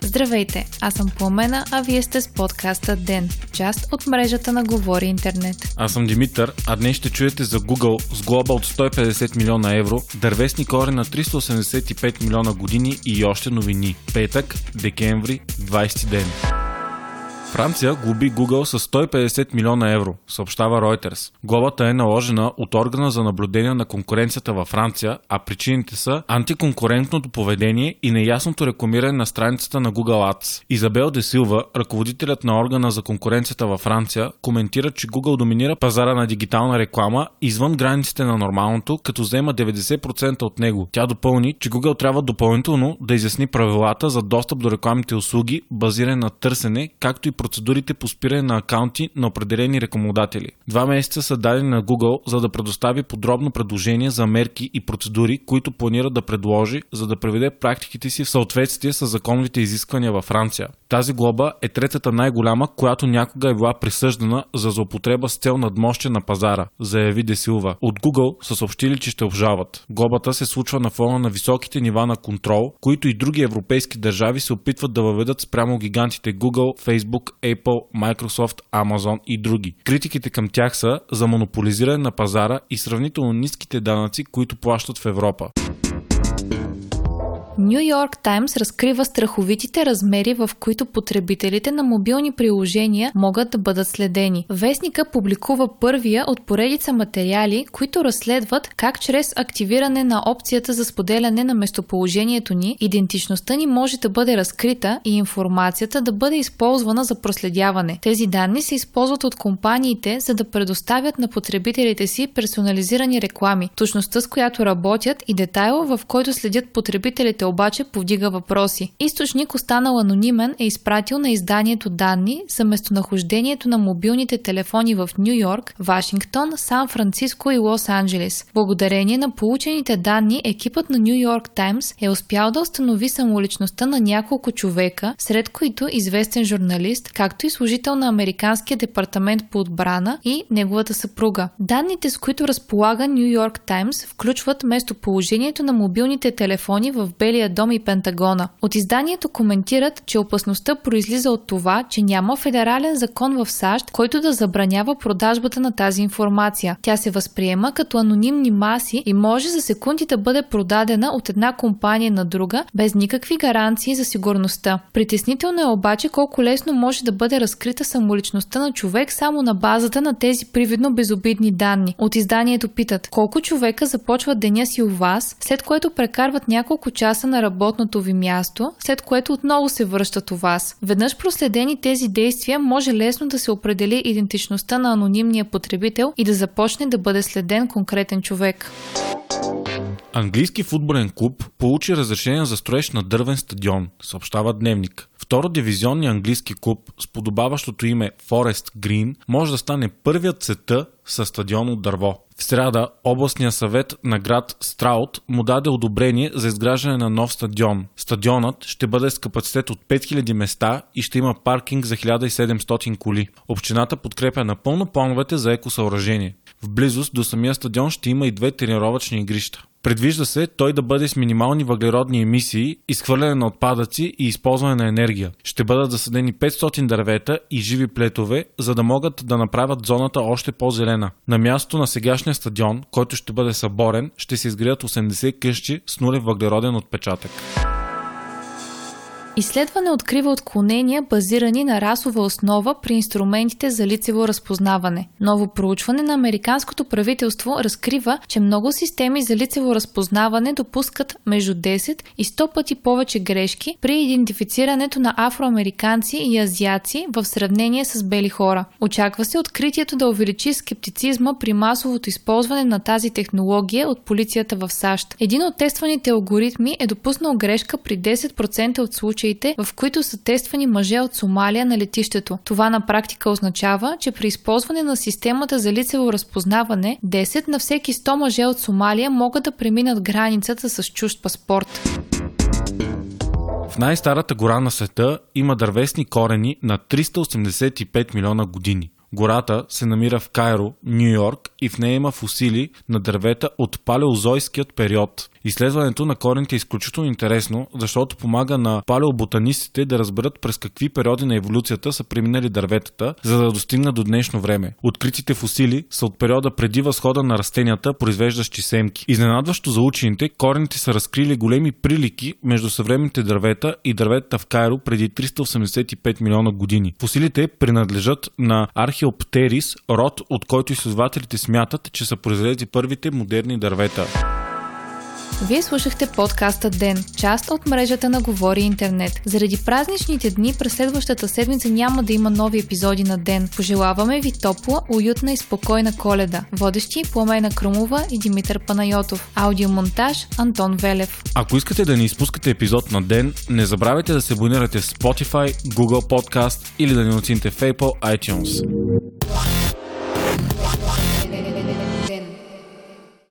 Здравейте, аз съм Пламена, а вие сте с подкаста ДЕН, част от мрежата на Говори Интернет. Аз съм Димитър, а днес ще чуете за Google с глоба от 150 милиона евро, дървесни кори на 385 милиона години и още новини. Петък, декември, 20 ден. Франция глоби Google с 150 милиона евро, съобщава Reuters. Глобата е наложена от органа за наблюдение на конкуренцията във Франция, а причините са антиконкурентното поведение и неясното рекламиране на страницата на Google Ads. Изабел Десилва, ръководителят на органа за конкуренцията във Франция, коментира, че Google доминира пазара на дигитална реклама извън границите на нормалното, като взема 90% от него. Тя допълни, че Google трябва допълнително да изясни правилата за достъп до рекламните услуги, базирани на търсене, както и процедурите по спиране на акаунти на определени рекламодатели. Два месеца са дадени на Google, за да предостави подробно предложение за мерки и процедури, които планира да предложи, за да приведе практиките си в съответствие с законовите изисквания във Франция. Тази глоба е третата най-голяма, която някога е била присъждана за злоупотреба с цел надмощие на пазара, заяви Десилва. От Google са съобщили, че ще обжалват. Глобата се случва на фона на високите нива на контрол, които и други европейски държави се опитват да въведат спрямо гигантите Google, Facebook, Apple, Microsoft, Amazon и други. Критиките към тях са за монополизиране на пазара и сравнително ниските данъци, които плащат в Европа. Нью Йорк Таймс разкрива страховитите размери, в които потребителите на мобилни приложения могат да бъдат следени. Вестника публикува първия от поредица материали, които разследват как чрез активиране на опцията за споделяне на местоположението ни, идентичността ни може да бъде разкрита и информацията да бъде използвана за проследяване. Тези данни се използват от компаниите, за да предоставят на потребителите си персонализирани реклами, точността с която работят и детайла, в който следят потребителите обаче повдига въпроси. Източник, останал анонимен, е изпратил на изданието данни за местонахождението на мобилните телефони в Нью Йорк, Вашингтон, Сан Франциско и Лос Анджелес. Благодарение на получените данни, екипът на Нью Йорк Таймс е успял да установи самоличността на няколко човека, сред които известен журналист, както и служител на Американския департамент по отбрана и неговата съпруга. Данните, с които разполага Нью Йорк Таймс, включват местоположението на мобилните телефони в Белия Белия дом и Пентагона. От изданието коментират, че опасността произлиза от това, че няма федерален закон в САЩ, който да забранява продажбата на тази информация. Тя се възприема като анонимни маси и може за секунди да бъде продадена от една компания на друга, без никакви гаранции за сигурността. Притеснително е обаче колко лесно може да бъде разкрита самоличността на човек само на базата на тези привидно безобидни данни. От изданието питат колко човека започват деня си у вас, след което прекарват няколко часа на работното ви място, след което отново се връщат у вас. Веднъж проследени тези действия, може лесно да се определи идентичността на анонимния потребител и да започне да бъде следен конкретен човек. Английски футболен клуб получи разрешение за строеж на дървен стадион, съобщава Дневник. Второ дивизионния английски клуб с подобаващото име Forest Green може да стане първият света със стадион от дърво. В среда областния съвет на град Страут му даде одобрение за изграждане на нов стадион. Стадионът ще бъде с капацитет от 5000 места и ще има паркинг за 1700 коли. Общината подкрепя напълно плановете за екосъоръжение. В близост до самия стадион ще има и две тренировъчни игрища. Предвижда се той да бъде с минимални въглеродни емисии, изхвърляне на отпадъци и използване на енергия. Ще бъдат засадени 500 дървета и живи плетове, за да могат да направят зоната още по-зелена. На място на сегашния стадион, който ще бъде съборен, ще се изградят 80 къщи с нулев въглероден отпечатък. Изследване открива отклонения, базирани на расова основа при инструментите за лицево разпознаване. Ново проучване на американското правителство разкрива, че много системи за лицево разпознаване допускат между 10 и 100 пъти повече грешки при идентифицирането на афроамериканци и азиаци в сравнение с бели хора. Очаква се откритието да увеличи скептицизма при масовото използване на тази технология от полицията в САЩ. Един от тестваните алгоритми е допуснал грешка при 10% от случаите случаите, в които са тествани мъже от Сомалия на летището. Това на практика означава, че при използване на системата за лицево разпознаване, 10 на всеки 100 мъже от Сомалия могат да преминат границата с чужд паспорт. В най-старата гора на света има дървесни корени на 385 милиона години. Гората се намира в Кайро, Нью Йорк и в нея има фусили на дървета от палеозойският период. Изследването на корените е изключително интересно, защото помага на палеоботанистите да разберат през какви периоди на еволюцията са преминали дърветата, за да достигнат до днешно време. Откритите фусили са от периода преди възхода на растенията, произвеждащи семки. Изненадващо за учените, корените са разкрили големи прилики между съвременните дървета и дърветата в Кайро преди 385 милиона години. Фусилите принадлежат на Археоптерис, род, от който изследователите смятат, че са произлезли първите модерни дървета. Вие слушахте подкаста Ден, част от мрежата на Говори Интернет. Заради празничните дни през следващата седмица няма да има нови епизоди на Ден. Пожелаваме ви топла, уютна и спокойна коледа. Водещи Пламена Крумова и Димитър Панайотов. Аудиомонтаж Антон Велев. Ако искате да не изпускате епизод на Ден, не забравяйте да се абонирате в Spotify, Google Podcast или да ни оцените в Apple iTunes.